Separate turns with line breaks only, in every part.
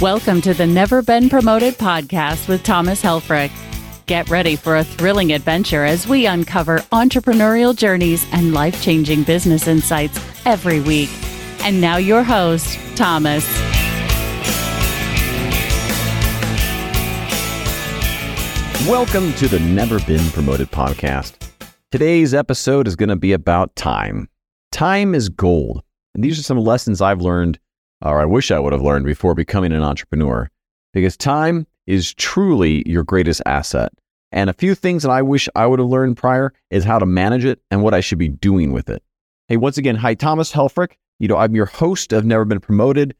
Welcome to the Never Been Promoted podcast with Thomas Helfrich. Get ready for a thrilling adventure as we uncover entrepreneurial journeys and life changing business insights every week. And now, your host, Thomas.
Welcome to the Never Been Promoted podcast. Today's episode is going to be about time. Time is gold. And these are some lessons I've learned or I wish I would have learned before becoming an entrepreneur, because time is truly your greatest asset. And a few things that I wish I would have learned prior is how to manage it and what I should be doing with it. Hey, once again, hi, Thomas Helfrich. You know, I'm your host of Never Been Promoted,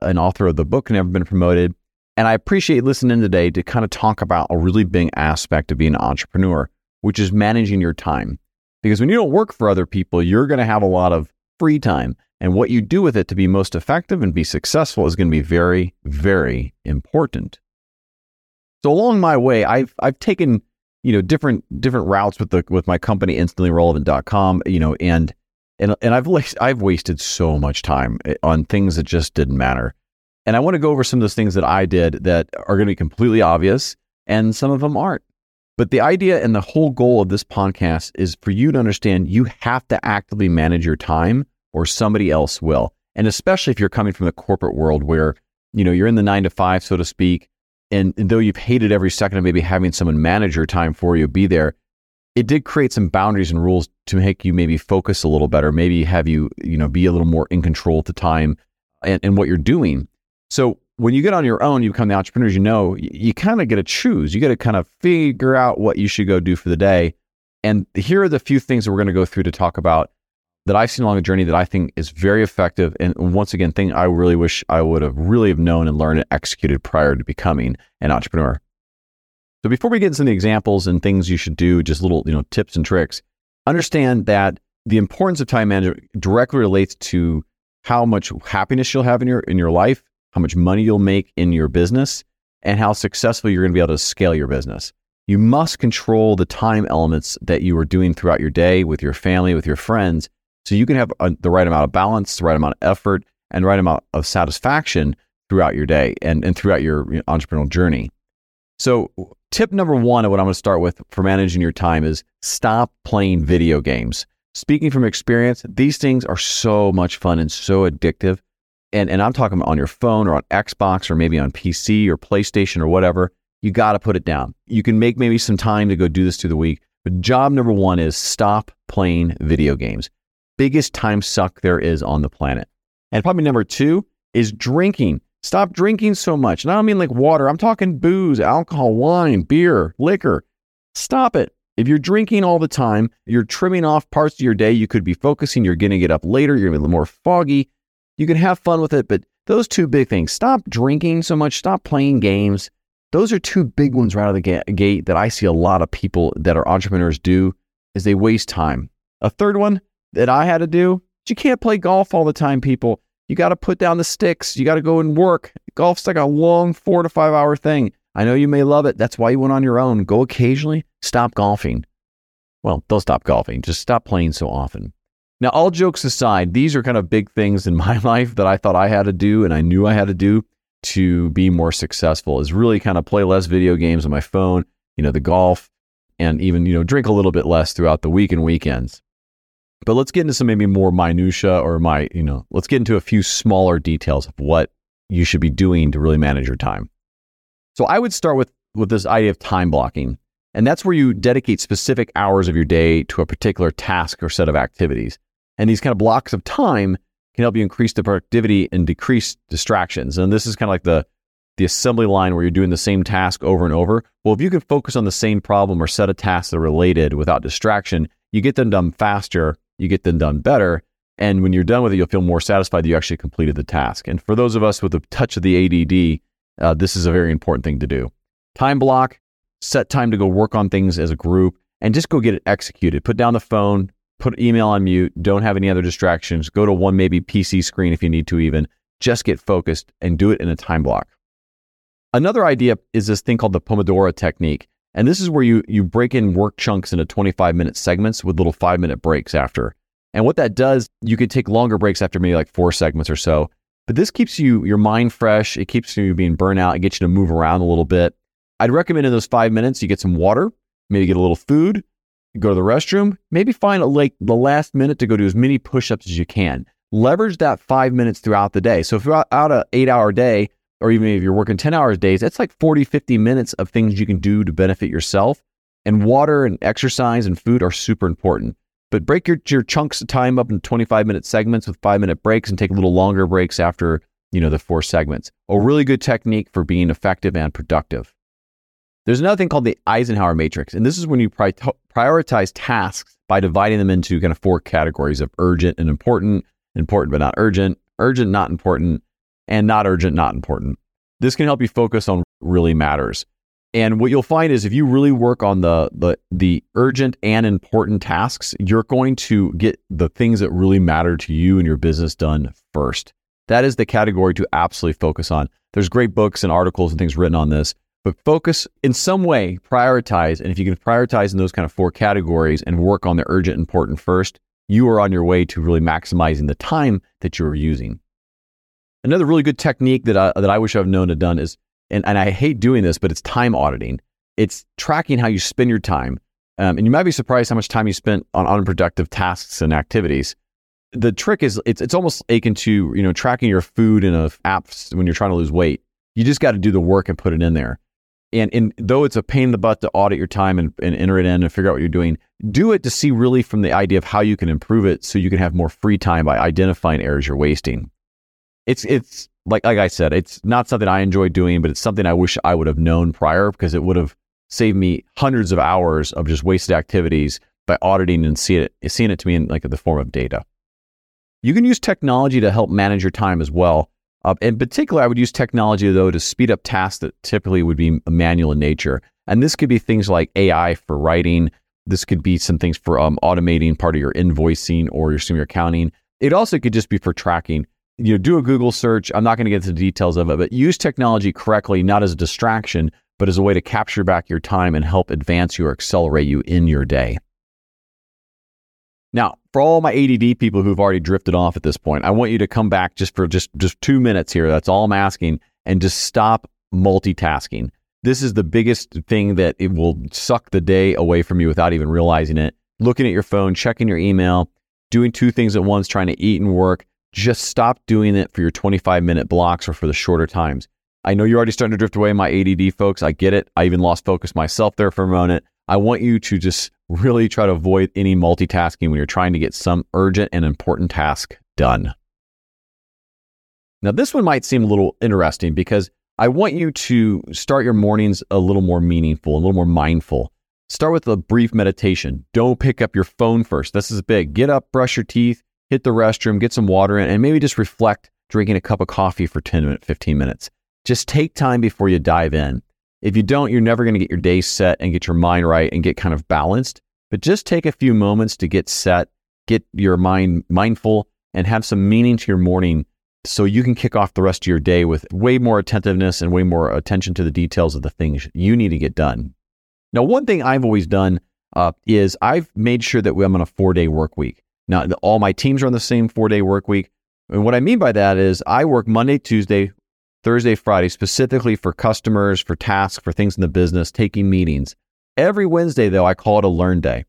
an author of the book Never Been Promoted. And I appreciate listening today to kind of talk about a really big aspect of being an entrepreneur, which is managing your time. Because when you don't work for other people, you're going to have a lot of free time. And what you do with it to be most effective and be successful is going to be very, very important. So along my way, I've I've taken you know different different routes with the with my company instantly-relevant.com, you know, and and and I've I've wasted so much time eh, on things that just didn't matter. And I want to go over some of those things that I did that are going to be completely obvious, and some of them aren't. But the idea and the whole goal of this podcast is for you to understand you have to actively manage your time or somebody else will. And especially if you're coming from the corporate world where, you know, you're in the nine to five, so to speak, and, though you've hated every second of maybe having someone manage your time for you, be there, it did create some boundaries and rules to make you maybe focus a little better, maybe have you, you know, be a little more in control at the time and, and what you're doing. So when you get on your own, you become the entrepreneurs, you know, you, you kind of get to choose. You got to kind of figure out what you should go do for the day. And here are the few things that we're going to go through to talk about that I've seen along the journey that I think is very effective. And once again, thing I really wish I would have really have known and learned and executed prior to becoming an entrepreneur. So before we get into the examples and things you should do, just little, you know, tips and tricks, understand that the importance of time management directly relates to how much happiness you'll have in your in your life, how much money you'll make in your business, and how successful you're going to be able to scale your business. You must control the time elements that you are doing throughout your day with your family, with your friends, so you can have a, the right amount of balance, the right amount of effort, and the right amount of satisfaction throughout your day and, and throughout your entrepreneurial journey. So, tip number one of what I'm going to start with for managing your time is stop playing video games. Speaking from experience, these things are so much fun and so addictive. And, and I'm talking on your phone or on Xbox or maybe on PC or PlayStation or whatever. You got to put it down. You can make maybe some time to go do this through the week. But job number one is stop playing video games biggest time suck there is on the planet. And probably number two is drinking. Stop drinking so much. And I don't mean like water, I'm talking booze, alcohol, wine, beer, liquor. Stop it. If you're drinking all the time, you're trimming off parts of your day. You could be focusing, you're going to get up later, you're going to be a little more foggy. You can have fun with it, but those two big things stop drinking so much, stop playing games. Those are two big ones right out of the gate that I see a lot of people that are entrepreneurs do is they waste time. A third one, that I had to do. You can't play golf all the time, people. You got to put down the sticks. You got to go and work. Golf's like a long four to five hour thing. I know you may love it. That's why you went on your own. Go occasionally. Stop golfing. Well, don't stop golfing. Just stop playing so often. Now, all jokes aside, these are kind of big things in my life that I thought I had to do and I knew I had to do to be more successful is really kind of play less video games on my phone, you know, the golf, and even, you know, drink a little bit less throughout the week and weekends. But let's get into some maybe more minutia or my, you know, let's get into a few smaller details of what you should be doing to really manage your time. So I would start with with this idea of time blocking. And that's where you dedicate specific hours of your day to a particular task or set of activities. And these kind of blocks of time can help you increase the productivity and decrease distractions. And this is kind of like the the assembly line where you're doing the same task over and over. Well, if you can focus on the same problem or set of tasks that are related without distraction, you get them done faster you get them done better. And when you're done with it, you'll feel more satisfied that you actually completed the task. And for those of us with a touch of the ADD, uh, this is a very important thing to do. Time block, set time to go work on things as a group, and just go get it executed. Put down the phone, put email on mute, don't have any other distractions. Go to one maybe PC screen if you need to, even. Just get focused and do it in a time block. Another idea is this thing called the Pomodoro technique. And this is where you you break in work chunks into 25 minute segments with little five minute breaks after. And what that does, you could take longer breaks after maybe like four segments or so. But this keeps you your mind fresh. It keeps you being burnt out. It gets you to move around a little bit. I'd recommend in those five minutes you get some water, maybe get a little food, go to the restroom, maybe find a, like the last minute to go do as many push-ups as you can. Leverage that five minutes throughout the day. So if you're out an eight-hour day, or even if you're working 10 hours days, it's like 40, 50 minutes of things you can do to benefit yourself. And water and exercise and food are super important. But break your, your chunks of time up into 25 minute segments with five minute breaks and take a little longer breaks after, you know, the four segments. A really good technique for being effective and productive. There's another thing called the Eisenhower matrix. And this is when you pri- prioritize tasks by dividing them into kind of four categories of urgent and important, important but not urgent, urgent, not important, and not urgent, not important. This can help you focus on really matters. And what you'll find is if you really work on the the the urgent and important tasks, you're going to get the things that really matter to you and your business done first. That is the category to absolutely focus on. There's great books and articles and things written on this, but focus in some way, prioritize. And if you can prioritize in those kind of four categories and work on the urgent important first, you are on your way to really maximizing the time that you're using. Another really good technique that I, that I wish I've known to done is, and, and I hate doing this, but it's time auditing. It's tracking how you spend your time. Um, and you might be surprised how much time you spent on unproductive tasks and activities. The trick is it's, it's almost akin to, you know, tracking your food in a apps when you're trying to lose weight. You just got to do the work and put it in there. And, and though it's a pain in the butt to audit your time and, and enter it in and figure out what you're doing, do it to see really from the idea of how you can improve it so you can have more free time by identifying areas you're wasting it's it's like like I said, it's not something I enjoy doing, but it's something I wish I would have known prior because it would have saved me hundreds of hours of just wasted activities by auditing and seeing it seeing it to me in like the form of data. You can use technology to help manage your time as well. Uh, in particular, I would use technology though to speed up tasks that typically would be manual in nature, and this could be things like AI for writing. This could be some things for um, automating part of your invoicing or your, your accounting. It also could just be for tracking you know, do a Google search. I'm not going to get into the details of it, but use technology correctly, not as a distraction, but as a way to capture back your time and help advance you or accelerate you in your day. Now, for all my ADD people who've already drifted off at this point, I want you to come back just for just just 2 minutes here. That's all I'm asking and just stop multitasking. This is the biggest thing that it will suck the day away from you without even realizing it. Looking at your phone, checking your email, doing two things at once, trying to eat and work, just stop doing it for your 25 minute blocks or for the shorter times. I know you're already starting to drift away, my ADD folks. I get it. I even lost focus myself there for a moment. I want you to just really try to avoid any multitasking when you're trying to get some urgent and important task done. Now, this one might seem a little interesting because I want you to start your mornings a little more meaningful, a little more mindful. Start with a brief meditation. Don't pick up your phone first. This is big. Get up, brush your teeth, hit the restroom, get some water in, and maybe just reflect drinking a cup of coffee for 10 minutes, 15 minutes. Just take time before you dive in. If you don't, you're never going to get your day set and get your mind right and get kind of balanced. But just take a few moments to get set, get your mind mindful, and have some meaning to your morning so you can kick off the rest of your day with way more attentiveness and way more attention to the details of the things you need to get done. Now, one thing I've always done uh, is I've made sure that I'm on a four day work week. Now, all my teams are on the same four day work week. And what I mean by that is I work Monday, Tuesday, Thursday, Friday, specifically for customers, for tasks, for things in the business, taking meetings. Every Wednesday, though, I call it a learn day.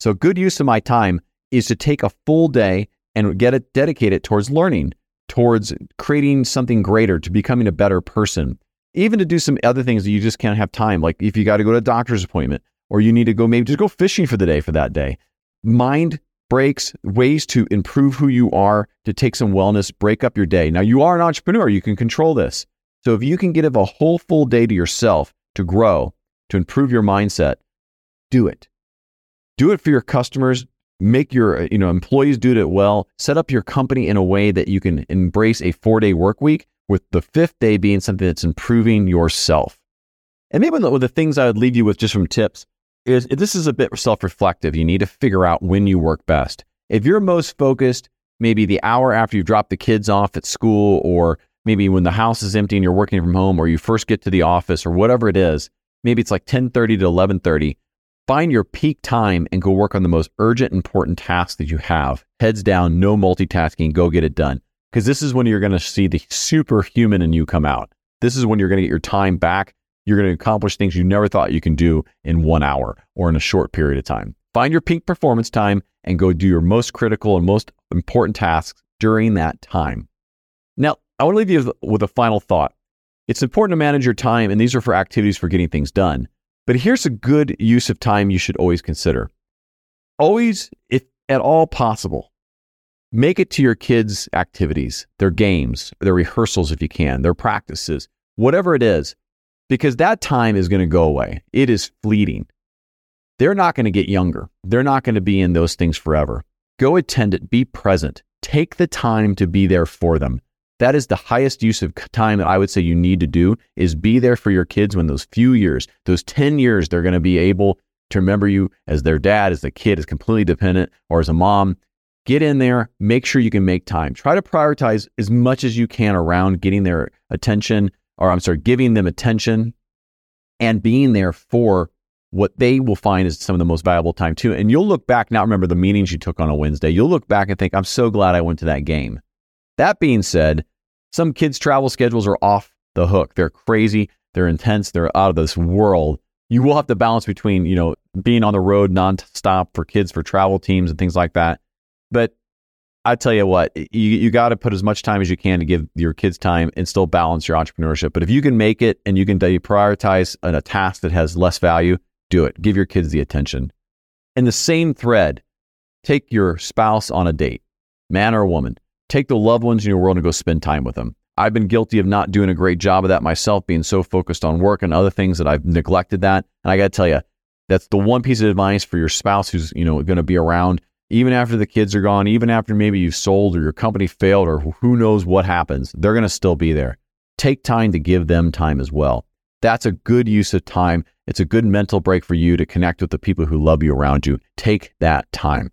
So, good use of my time is to take a full day and get it dedicated towards learning, towards creating something greater, to becoming a better person, even to do some other things that you just can't have time. Like if you got to go to a doctor's appointment or you need to go maybe just go fishing for the day for that day. Mind breaks, ways to improve who you are, to take some wellness, break up your day. Now, you are an entrepreneur, you can control this. So, if you can give a whole full day to yourself to grow, to improve your mindset, do it. Do it for your customers. Make your uh, you know employees do it well. Set up your company in a way that you can embrace a four day work week, with the fifth day being something that's improving yourself. And maybe one of the things I would leave you with just from tips is this is a bit self-reflective. You need to figure out when you work best. If you're most focused, maybe the hour after you drop the kids off at school, or maybe when the house is empty and you're working from home, or you first get to the office, or whatever it is, maybe it's like 10:30 to 11:30. Find your peak time and go work on the most urgent, important tasks that you have. Heads down, no multitasking, go get it done. because this is when you're going to see the superhuman in you come out. This is when you're going to get your time back. You're going to accomplish things you never thought you can do in one hour or in a short period of time. Find your peak performance time and go do your most critical and most important tasks during that time. Now, I want to leave you with a final thought. It's important to manage your time, and these are for activities for getting things done. But here's a good use of time you should always consider. Always, if at all possible, make it to your kids' activities, their games, their rehearsals if you can, their practices, whatever it is, because that time is going to go away. It is fleeting. They're not going to get younger. They're not going to be in those things forever. Go attend it, be present, take the time to be there for them. That is the highest use of time that I would say you need to do is be there for your kids when those few years, those 10 years, they're going to be able to remember you as their dad, as the kid is completely dependent, or as a mom. Get in there, make sure you can make time. Try to prioritize as much as you can around getting their attention, or I'm sorry, giving them attention and being there for what they will find is some of the most valuable time too. And you'll look back, now remember the meetings you took on a Wednesday, you'll look back and think, I'm so glad I went to that game. That being said, some kids' travel schedules are off the hook. They're crazy, they're intense, they're out of this world. You will have to balance between, you know, being on the road nonstop for kids for travel teams and things like that. But I tell you what, you, you got to put as much time as you can to give your kids time and still balance your entrepreneurship. But if you can make it and you can prioritize a task that has less value, do it. Give your kids the attention. In the same thread, take your spouse on a date, man or woman. Take the loved ones in your world and go spend time with them. I've been guilty of not doing a great job of that myself, being so focused on work and other things that I've neglected that. And I got to tell you, that's the one piece of advice for your spouse who's, you know, going to be around even after the kids are gone, even after maybe you've sold or your company failed or who knows what happens, they're going to still be there. Take time to give them time as well. That's a good use of time. It's a good mental break for you to connect with the people who love you around you. Take that time.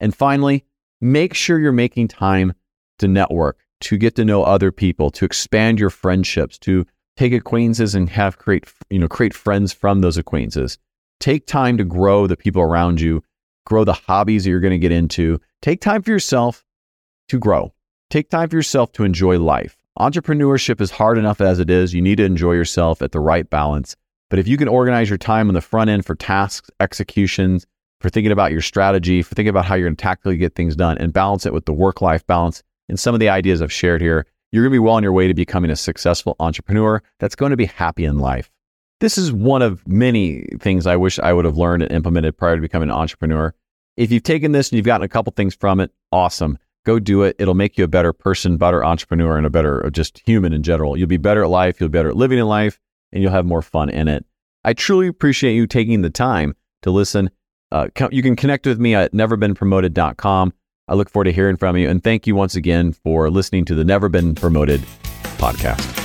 And finally, make sure you're making time to network, to get to know other people, to expand your friendships, to take acquaintances and have create, you know, create friends from those acquaintances. Take time to grow the people around you, grow the hobbies that you're going to get into. Take time for yourself to grow. Take time for yourself to enjoy life. Entrepreneurship is hard enough as it is. You need to enjoy yourself at the right balance. But if you can organize your time on the front end for tasks, executions, for thinking about your strategy, for thinking about how you're going to tactically get things done and balance it with the work life balance and some of the ideas I've shared here, you're going to be well on your way to becoming a successful entrepreneur that's going to be happy in life. This is one of many things I wish I would have learned and implemented prior to becoming an entrepreneur. If you've taken this and you've gotten a couple things from it, awesome. Go do it. It'll make you a better person, better entrepreneur, and a better just human in general. You'll be better at life. You'll be better at living in life, and you'll have more fun in it. I truly appreciate you taking the time to listen. Uh, you can connect with me at neverbeenpromoted.com. I look forward to hearing from you. And thank you once again for listening to the Never Been Promoted podcast.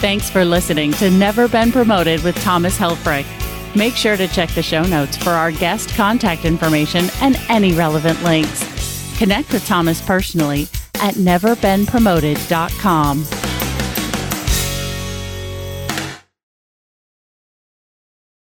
Thanks for listening to Never Been Promoted with Thomas Helfrich. Make sure to check the show notes for our guest contact information and any relevant links. Connect with Thomas personally at neverbeenpromoted.com.